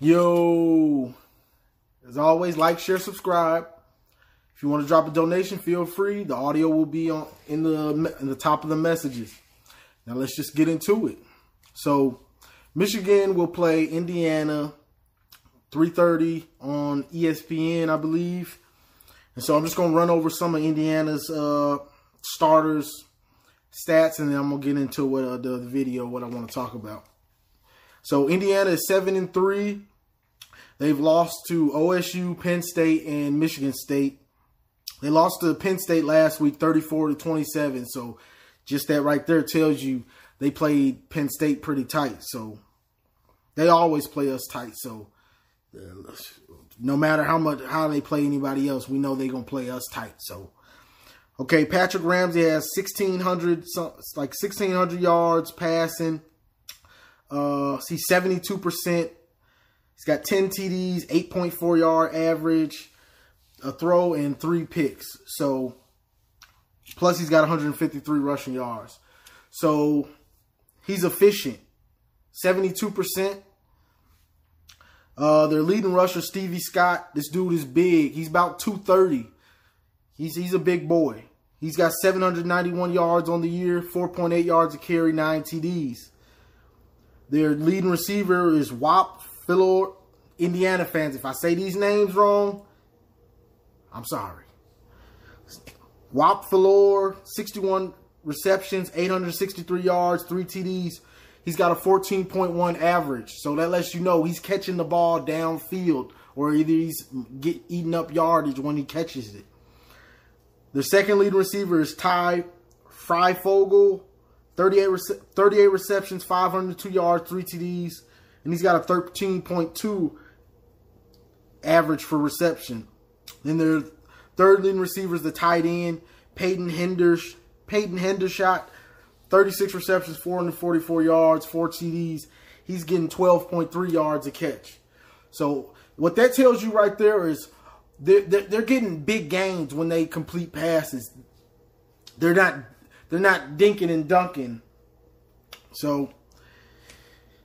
Yo, as always, like, share, subscribe. If you want to drop a donation, feel free. The audio will be on in the in the top of the messages. Now let's just get into it. So, Michigan will play Indiana 3:30 on ESPN, I believe. And so I'm just going to run over some of Indiana's uh, starters stats, and then I'm gonna get into what uh, the video what I want to talk about. So Indiana is seven and three. They've lost to OSU, Penn State, and Michigan State. They lost to Penn State last week, 34 to 27. So just that right there tells you they played Penn State pretty tight. So they always play us tight. So no matter how much how they play anybody else, we know they're gonna play us tight. So okay, Patrick Ramsey has 1600 like 1600 yards passing. Uh, see 72 percent. He's got 10 TDs, 8.4 yard average, a throw, and three picks. So plus he's got 153 rushing yards. So he's efficient. 72%. Uh, their leading rusher, Stevie Scott. This dude is big. He's about 230. He's he's a big boy. He's got 791 yards on the year, 4.8 yards a carry, 9 TDs. Their leading receiver is Whop Philyor. Indiana fans, if I say these names wrong, I'm sorry. Whop Philyor, 61 receptions, 863 yards, 3 TDs. He's got a 14.1 average. So that lets you know he's catching the ball downfield or either he's get eating up yardage when he catches it. The second leading receiver is Ty Fryfogle, 38, rece- 38 receptions, 502 yards, 3 TDs, and he's got a 13.2 average for reception. Then their third leading receiver is the tight end, Peyton Henders, Peyton Hendershot, 36 receptions, 444 yards, 4 TDs. He's getting 12.3 yards a catch. So what that tells you right there is they're, they're, they're getting big gains when they complete passes. They're not they're not dinking and dunking. So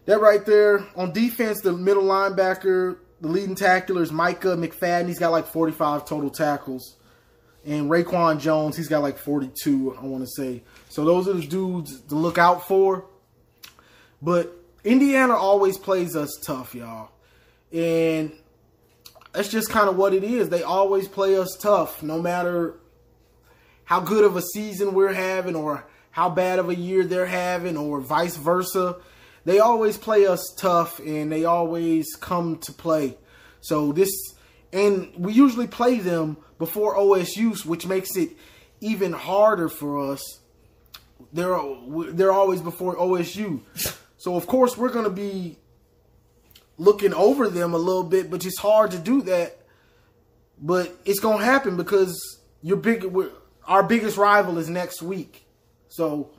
that right there on defense, the middle linebacker, the leading tackler is Micah McFadden. He's got like 45 total tackles. And Reakwon Jones, he's got like 42, I want to say. So those are the dudes to look out for. But Indiana always plays us tough, y'all. And that's just kind of what it is. They always play us tough, no matter how good of a season we're having or how bad of a year they're having or vice versa. They always play us tough and they always come to play. So this and we usually play them before OSU, which makes it even harder for us. They're they're always before OSU, so of course we're gonna be looking over them a little bit, but it's hard to do that. But it's gonna happen because you're big our biggest rival is next week, so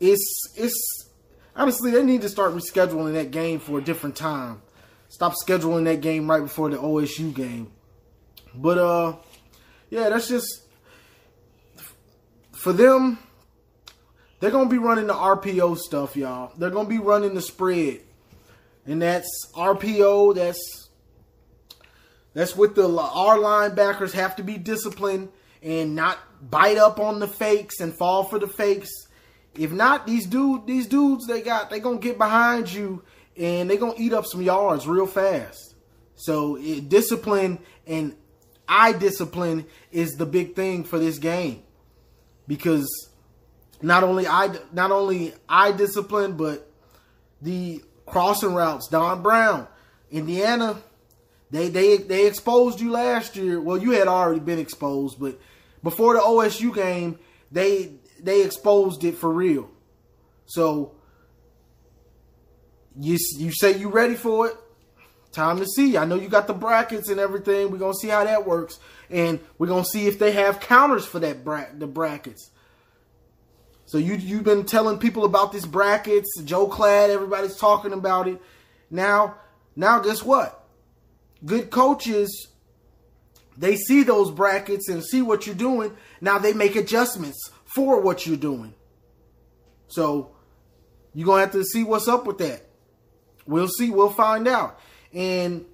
it's it's honestly they need to start rescheduling that game for a different time. Stop scheduling that game right before the OSU game. But uh yeah, that's just for them they're going to be running the RPO stuff, y'all. They're going to be running the spread. And that's RPO, that's that's what the our linebackers have to be disciplined and not bite up on the fakes and fall for the fakes. If not, these dude these dudes they got they gonna get behind you and they gonna eat up some yards real fast. So it, discipline and eye discipline is the big thing for this game because not only eye not only eye discipline but the crossing routes. Don Brown, Indiana, they they they exposed you last year. Well, you had already been exposed, but before the OSU game, they they exposed it for real. So you you say you ready for it? Time to see. I know you got the brackets and everything. We're gonna see how that works, and we're gonna see if they have counters for that bra- the brackets. So you you've been telling people about these brackets, Joel Klatt, everybody's talking about it. Now, now guess what? Good coaches, they see those brackets and see what you're doing. Now they make adjustments for what you're doing. So you're gonna have to see what's up with that. We'll see. We'll find out. and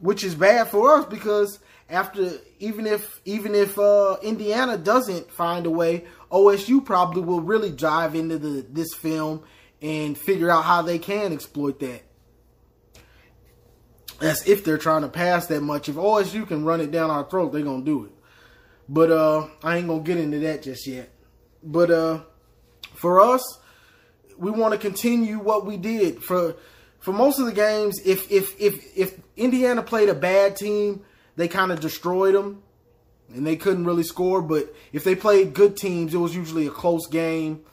which is bad for us because after even if even if uh, Indiana doesn't find a way, OSU probably will really dive into the this film and figure out how they can exploit that. That's if they're trying to pass that much. If OSU can run it down our throat, they're gonna do it. But uh, I ain't gonna get into that just yet. But uh, for us, we want to continue what we did for for most of the games. If if if if Indiana played a bad team, they kind of destroyed them, and they couldn't really score. But if they played good teams, it was usually a close game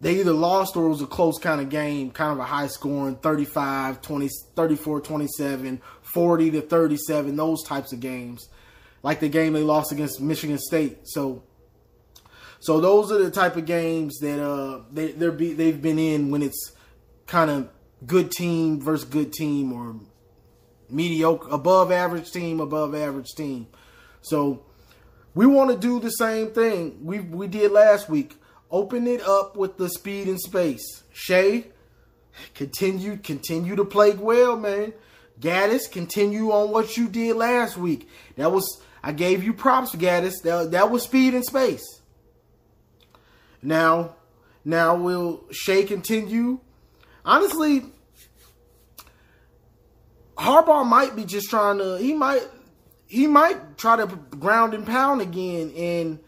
they either lost or it was a close kind of game, kind of a high scoring 35, 20, 34, 27, 40 to 37, those types of games. Like the game they lost against Michigan State. So so those are the type of games that uh they they're be, they've been in when it's kind of good team versus good team or mediocre above average team above average team. So we want to do the same thing we we did last week open it up with the speed and space. Shea, continue continue to play well, man. Gattis, continue on what you did last week. That was I gave you props, Gattis. That, that was speed and space. Now, now will Shea continue? Honestly, Harbaugh might be just trying to. He might he might try to ground and pound again and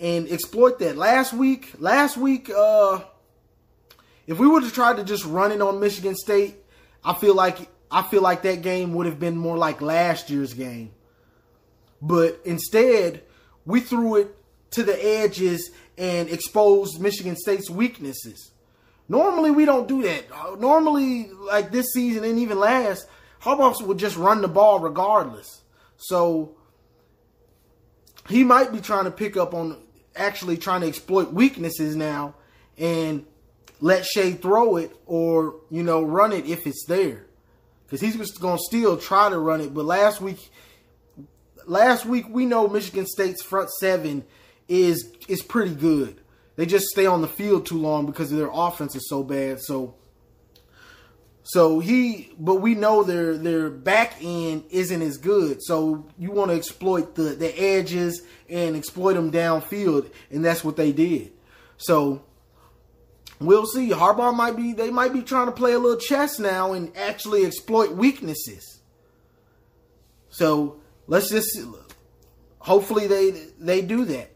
and exploit that. Last week, last week, uh, if we would have tried to just run it on Michigan State, I feel like I feel like that game would have been more like last year's game. But instead, we threw it to the edges and exposed Michigan State's weaknesses. Normally, we don't do that. Normally, like this season and even last, Harbaugh would just run the ball regardless. So he might be trying to pick up on actually trying to exploit weaknesses now and let Shea throw it or, you know, run it if it's there. Because he's going to still try to run it. But last week, last week we know Michigan State's front seven is is pretty good. They just stay on the field too long because their offense is so bad. So so he, but we know their their back end isn't as good. So you want to exploit the the edges and exploit them downfield, and that's what they did. So we'll see. Harbaugh might be they might be trying to play a little chess now and actually exploit weaknesses. So let's just hopefully they they do that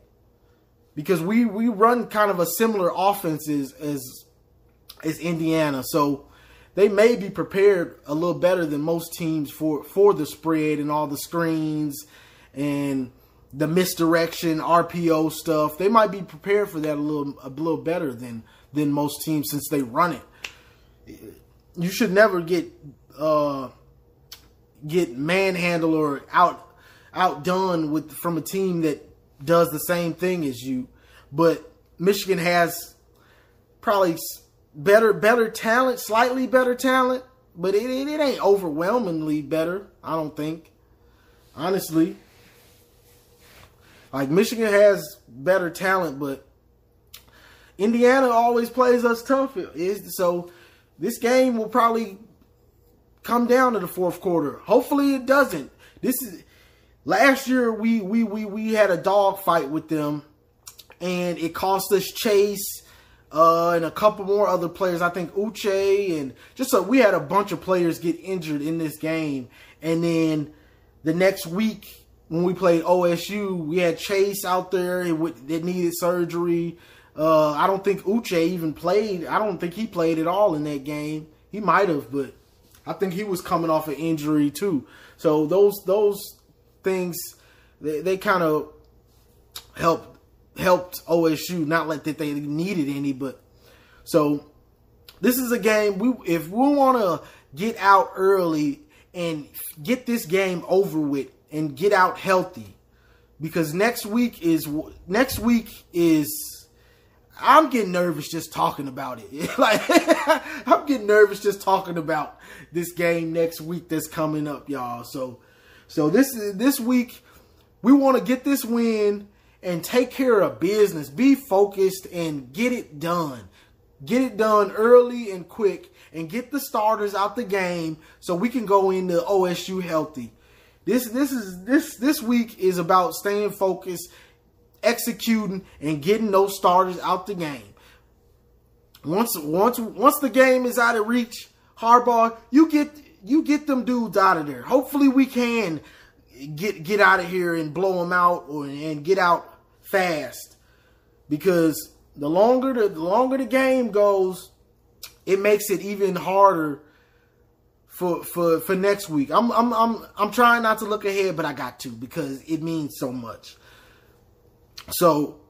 because we we run kind of a similar offense as as, as Indiana. So they may be prepared a little better than most teams for for the spread and all the screens and the misdirection RPO stuff. They might be prepared for that a little a little better than than most teams since they run it. You should never get uh, get manhandled or out outdone with from a team that does the same thing as you. But Michigan has probably better better talent, slightly better talent, but it, it, it ain't overwhelmingly better. I don't think, honestly. Like Michigan has better talent, but Indiana always plays us tough. So this game will probably come down to the fourth quarter. Hopefully it doesn't. This is last year we we we we had a dog fight with them and it cost us Chase uh, and a couple more other players. I think Uche and just so we had a bunch of players get injured in this game. And then the next week when we played OSU, we had Chase out there that needed surgery. Uh, I don't think Uche even played. I don't think he played at all in that game. He might have, but I think he was coming off an injury too. So those those things they, they kind of help helped OSU. Not like that they needed any, but so this is a game we if we want to get out early and get this game over with and get out healthy because next week is next week is I'm getting nervous just talking about it. like I'm getting nervous just talking about this game next week that's coming up, y'all. So so this is this week we want to get this win and take care of business. Be focused and get it done. get it done early and quick and get the starters out the game so we can go into OSU healthy. This this is this this week is about staying focused, executing, and getting those starters out the game. Once once once the game is out of reach, Harbaugh, you get you get them dudes out of there. Hopefully we can get get out of here and blow them out or, and get out fast because the longer the, the longer the game goes, it makes it even harder for for for next week. I'm I'm I'm I'm trying not to look ahead, but I got to because it means so much. So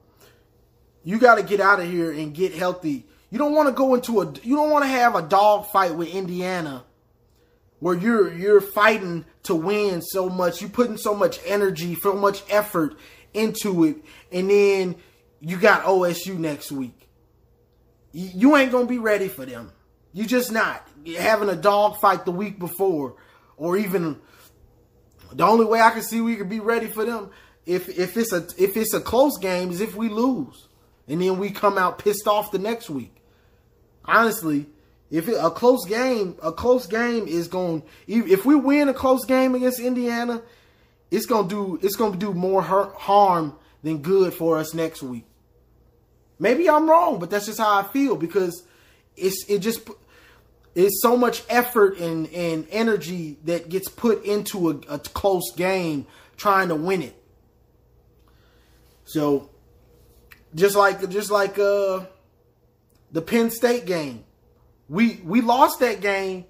you got to get out of here and get healthy. You don't want to go into a you don't want to have a dog fight with Indiana where you're you're fighting to win so much, You're putting so much energy, so much effort into it, and then you got OSU next week. You ain't gonna be ready for them. You just not You're having a dog fight the week before, or even the only way I can see we could be ready for them if if it's a if it's a close game is if we lose, and then we come out pissed off the next week. Honestly, if it, a close game, a close game is going. If we win a close game against Indiana, it's gonna do. It's gonna do more harm than good for us next week. Maybe I'm wrong, but that's just how I feel because it's it just it's so much effort and, and energy that gets put into a, a close game trying to win it. So just like just like uh the Penn State game. We we lost that game,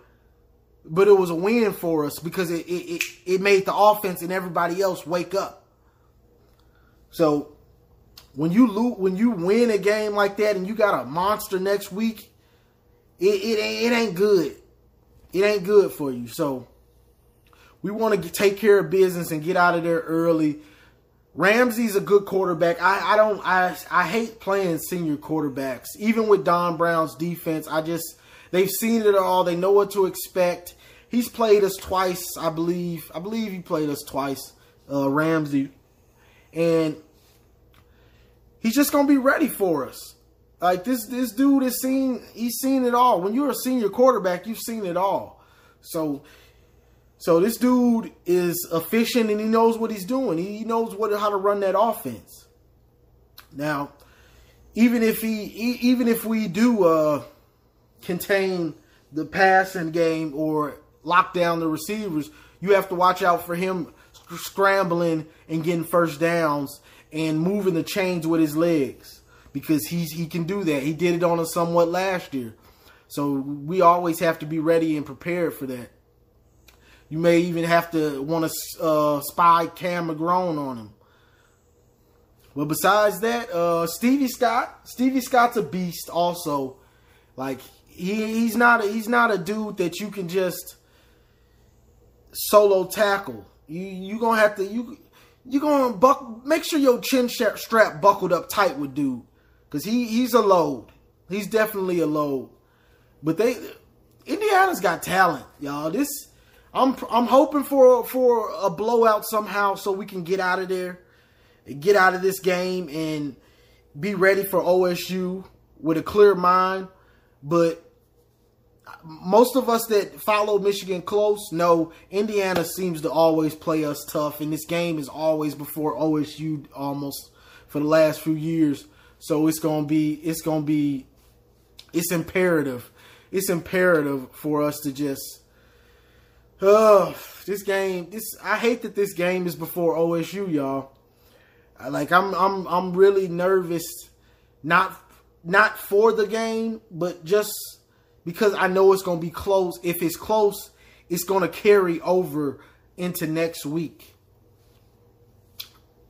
but it was a win for us because it it, it made the offense and everybody else wake up. So when you lose, when you win a game like that and you got a monster next week, it it ain't, it ain't good. It ain't good for you. So we want to take care of business and get out of there early. Ramsey's a good quarterback. I, I don't I I hate playing senior quarterbacks. Even with Don Brown's defense, I just they've seen it all. They know what to expect. He's played us twice, I believe. I believe he played us twice, uh, Ramsey, and he's just gonna be ready for us. Like this, this dude has seen. He's seen it all. When you're a senior quarterback, you've seen it all. So, so this dude is efficient and he knows what he's doing. He knows what how to run that offense. Now, even if he, even if we do uh, contain the passing game or lock down the receivers, you have to watch out for him scrambling and getting first downs and moving the chains with his legs because he's he can do that. He did it on us somewhat last year. So we always have to be ready and prepared for that. You may even have to want to uh, spy Cam McGrone on him. But besides that, uh, Stevie Scott, Stevie Scott's a beast. Also, like he he's not a, he's not a dude that you can just solo tackle. You you gonna have to you you gonna buck make sure your chin strap buckled up tight with dude because he he's a load. He's definitely a load. But they Indiana's got talent, y'all. This I'm I'm hoping for for a blowout somehow so we can get out of there, get out of this game and be ready for OSU with a clear mind. But most of us that follow Michigan close know Indiana seems to always play us tough, and this game is always before OSU almost for the last few years. So it's gonna be it's gonna be it's imperative. It's imperative for us to just uh this game this I hate that this game is before OSU, y'all. Like I'm I'm I'm really nervous not not for the game, but just because I know it's going to be close. If it's close, it's going to carry over into next week.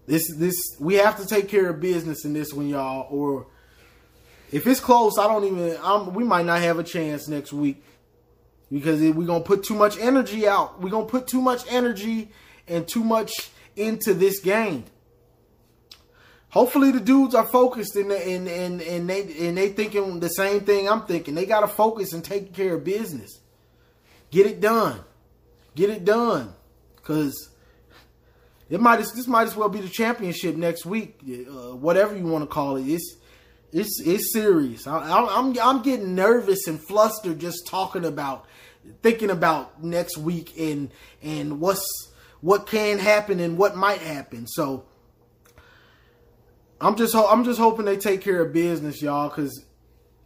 This this we have to take care of business in this one, y'all. Or if it's close, I don't even. I'm, we might not have a chance next week because we're gonna put too much energy out. We're gonna put too much energy and too much into this game hopefully the dudes are focused and and and and they and they thinking the same thing I'm thinking. They got to focus and take care of business. Get it done. Get it done. Cuz it might this might as well be the championship next week. Uh, whatever you want to call it. It's It's it's serious. I, I, I'm I'm getting nervous and flustered just talking about, thinking about next week and and what's what can happen and what might happen. So I'm just I'm just hoping they take care of business, y'all, because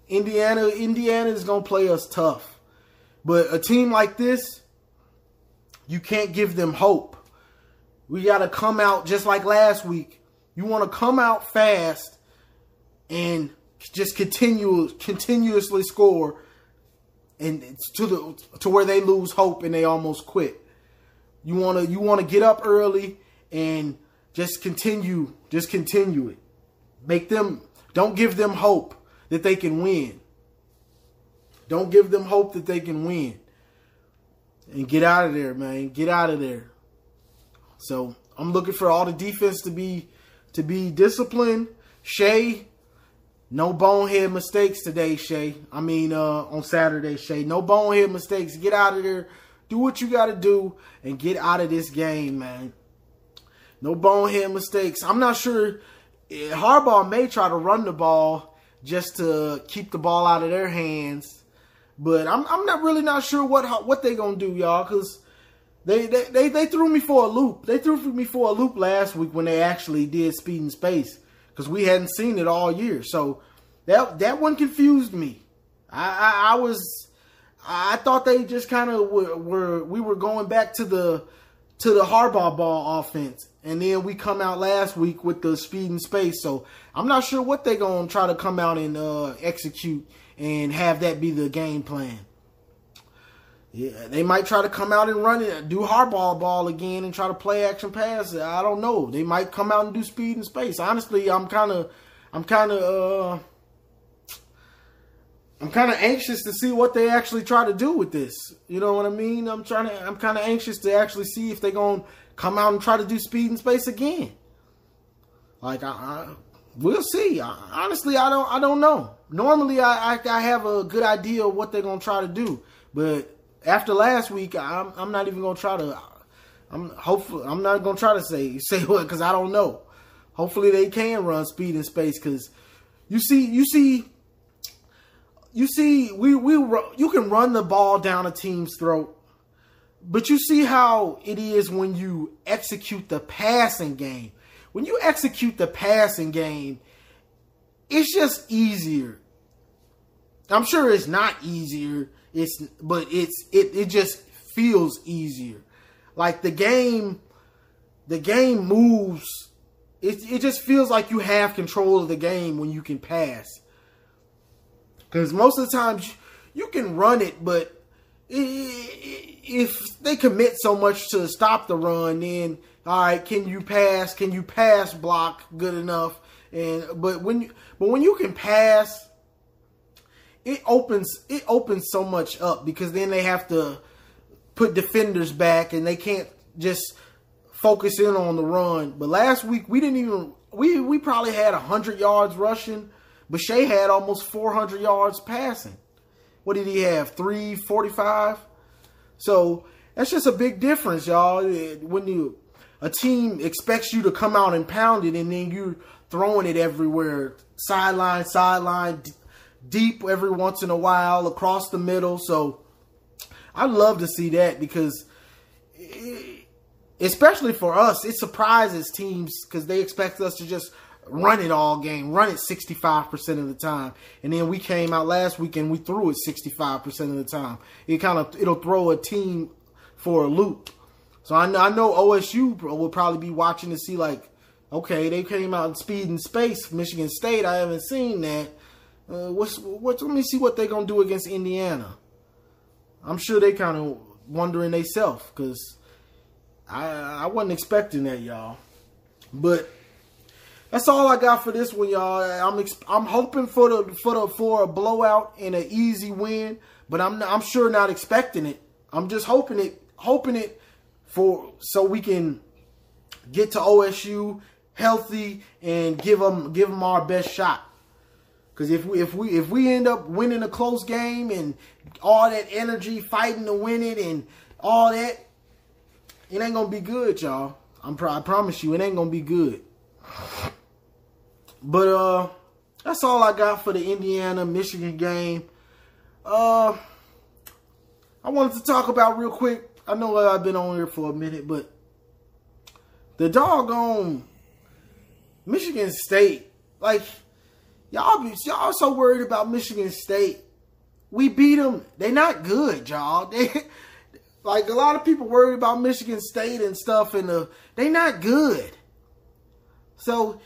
Indiana Indiana is gonna play us tough. But a team like this, you can't give them hope. We got to come out just like last week. You want to come out fast and just continue continuously score and to the to where they lose hope and they almost quit. You want to you want to get up early and just continue just continue it. Make them don't give them hope that they can win. Don't give them hope that they can win. And get out of there, man. Get out of there. So I'm looking for all the defense to be to be disciplined. Shea, no bonehead mistakes today, Shea. I mean, uh, on Saturday, Shea. No bonehead mistakes. Get out of there. Do what you got to do and get out of this game, man. No bonehead mistakes. I'm not sure. Eh, Harbaugh may try to run the ball just to keep the ball out of their hands, but I'm I'm not really not sure what what they gonna do, y'all, because they, they, they, they threw me for a loop. They threw me for a loop last week when they actually did speed and space because we hadn't seen it all year. So that that one confused me. I, I, I was I thought they just kind of were, were, we were going back to the to the Harbaugh ball offense, and then we come out last week with the speed and space. So I'm not sure what they're gonna try to come out and uh, execute and have that be the game plan. Yeah, they might try to come out and run it, do Harbaugh ball again, and try to play action pass. I don't know. They might come out and do speed and space. Honestly, I'm kind of, I'm kind of, uh, I'm kind of anxious to see what they actually try to do with this. You know what I mean? I'm trying to, I'm kind of anxious to actually see if they're gonna come out and try to do speed and space again. Like, I, I we'll see. I, honestly, I don't, I don't know. Normally, I, I, I have a good idea of what they're gonna try to do, but after last week, I'm I'm not even gonna try to. I'm hopefully I'm not gonna try to say say what because I don't know. Hopefully they can run speed in space because you see you see you see we we you can run the ball down a team's throat, but you see how it is when you execute the passing game. When you execute the passing game, it's just easier. I'm sure it's not easier it's but it's it it just feels easier. Like the game the game moves it it just feels like you have control of the game when you can pass. Cuz most of the times you you can run it but if they commit so much to stop the run then all right can you pass can you pass block good enough and but when you but when you can pass it opens it opens so much up because then they have to put defenders back and they can't just focus in on the run. But last week we didn't even we we probably had hundred yards rushing, but Shea had almost four hundred yards passing. What did he have? Three forty five. So that's just a big difference, y'all. When you a team expects you to come out and pound it, and then you're throwing it everywhere, sideline, sideline, deep every once in a while across the middle. So I'd love to see that because, especially for us, it surprises teams because they expect us to just run it all game, run it 65% of the time. And then we came out last week and we threw it 65% of the time. It kind of, it'll throw a team for a loop. So I know, I know OSU will probably be watching to see like, okay, they came out in speed and space. Michigan State, I haven't seen that. Uh, what's what? Let me see what they're gonna do against Indiana. I'm sure they kind of wondering themselves because I I wasn't expecting that, y'all. But that's all I got for this one, y'all. I'm I'm hoping for the for the for a blowout and an easy win, but I'm I'm sure not expecting it. I'm just hoping it hoping it for so we can get to OSU healthy and give them give them our best shot. Because if we if we if we end up winning a close game and all that energy fighting to win it and all that, it ain't gonna be good, y'all. I'm I promise you, it ain't gonna be good. But uh, that's all I got for the Indiana Michigan game. Uh, I wanted to talk about real quick. I know I've been on here for a minute, but the doggone Michigan State, like y'all, be, y'all so worried about Michigan State. We beat them. They not good, y'all. They like a lot of people worried about Michigan State and stuff, and uh, they not good. So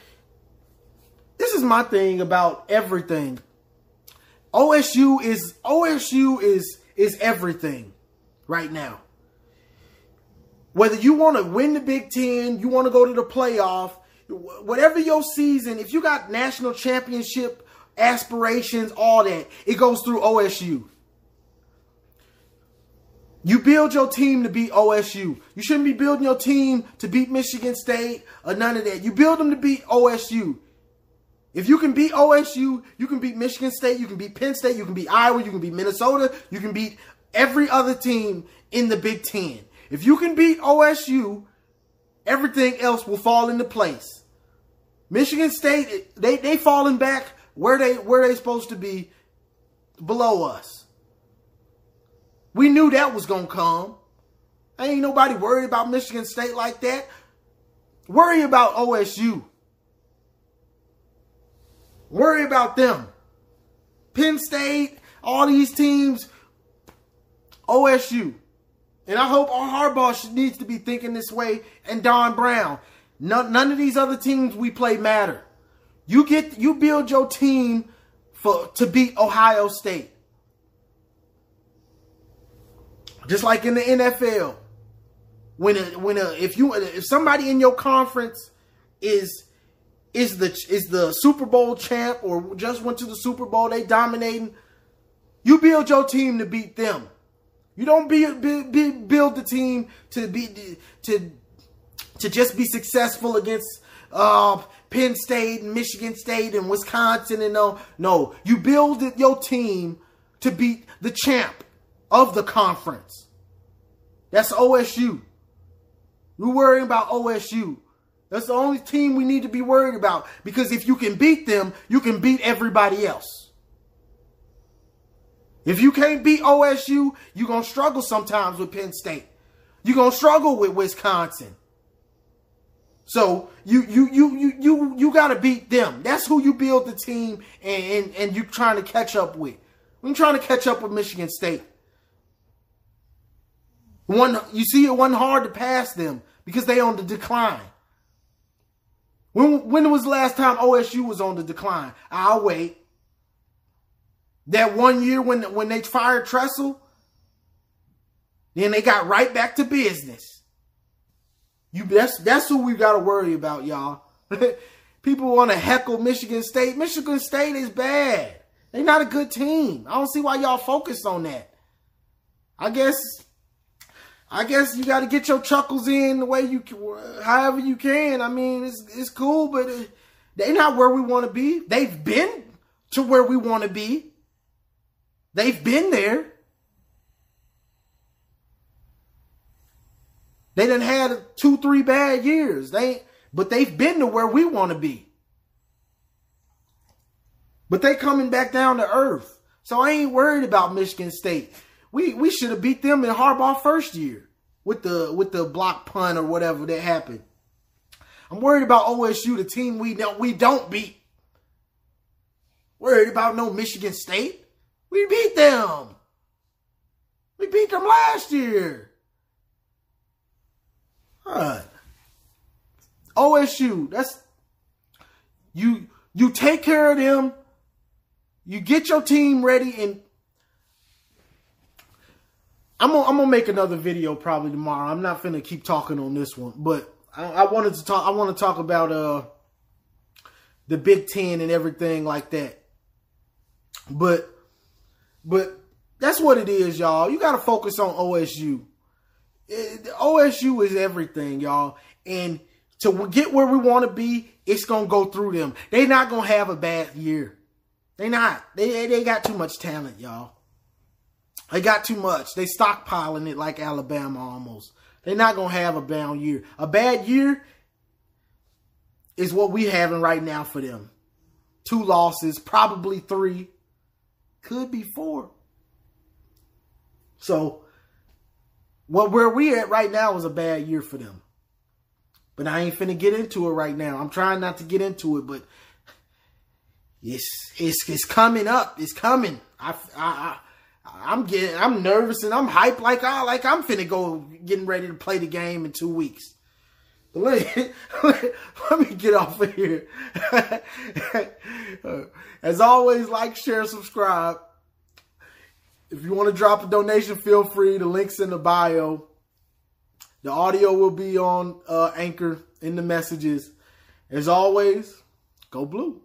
this is my thing about everything. OSU is OSU is is everything right now. Whether you want to win the Big Ten, you want to go to the playoff, whatever your season, if you got national championship aspirations, all that, it goes through OSU. You build your team to beat OSU. You shouldn't be building your team to beat Michigan State or none of that. You build them to beat OSU. If you can beat OSU, you can beat Michigan State, you can beat Penn State, you can beat Iowa, you can beat Minnesota, you can beat every other team in the Big Ten. If you can beat OSU, everything else will fall into place. Michigan State, they they falling back where they where they supposed to be below us. We knew that was gonna come. Ain't nobody worried about Michigan State like that. Worry about OSU. Worry about them. Penn State, all these teams, OSU. And I hope our Harbaugh needs to be thinking this way and Don Brown. None, none of these other teams we play matter. You get you build your team for to beat Ohio State. Just like in the NFL. When a, when a, if you if somebody in your conference is is the is the Super Bowl champ or just went to the Super Bowl, they dominating. You build your team to beat them. You don't be, be, be, build the team to be to to just be successful against uh, Penn State and Michigan State and Wisconsin and no no. You build your team to beat the champ of the conference. That's OSU. We're worrying about OSU. That's the only team we need to be worried about because if you can beat them, you can beat everybody else. If you can't beat OSU, you're going to struggle sometimes with Penn State. You're going to struggle with Wisconsin. So you you you you you you got to beat them. That's who you build the team and and, and you're trying to catch up with. We're trying to catch up with Michigan State. One you see it wasn't hard to pass them because they on the decline. When when was the last time OSU was on the decline? I'll wait. That one year when when they fired Tressel, then they got right back to business. You that's that's who we got to worry about, y'all. People want to heckle Michigan State. Michigan State is bad. They're not a good team. I don't see why y'all focus on that. I guess I guess you got to get your chuckles in the way you, however you can. I mean, it's it's cool, but they're not where we want to be. They've been to where we want to be. They've been there. They done had two, three bad years. They, but they've been to where we want to be. But they coming back down to earth. So I ain't worried about Michigan State. We we should have beat them in Harbaugh first year with the with the block punt or whatever that happened. I'm worried about OSU, the team we don't we don't beat. Worried about no Michigan State. We beat them. We beat them last year. All right. OSU, that's you you take care of them. You get your team ready and I'm gonna, I'm gonna make another video probably tomorrow. I'm not gonna keep talking on this one, but I, I wanted to talk. I want to talk about uh the Big Ten and everything like that. But but that's what it is, y'all. You got to focus on OSU. It, OSU is everything, y'all. And to get where we want to be, it's gonna go through them. They're not gonna have a bad year. They not. They they got too much talent, y'all. They got too much. They stockpiling it like Alabama almost. They're not gonna have a bad year. A bad year is what we having right now for them. two losses, probably three, could be four. So, what where we at right now is a bad year for them. But I ain't finna get into it right now. I'm trying not to get into it, but it's it's it's coming up. It's coming. I I, I I'm getting I'm nervous and I'm hyped like I like I'm finna go getting ready to play the game in two weeks. Let me, let me get off of here. As always, like, share, subscribe. If you want to drop a donation, feel free. The link's in the bio. The audio will be on uh, Anchor in the messages. As always, go blue.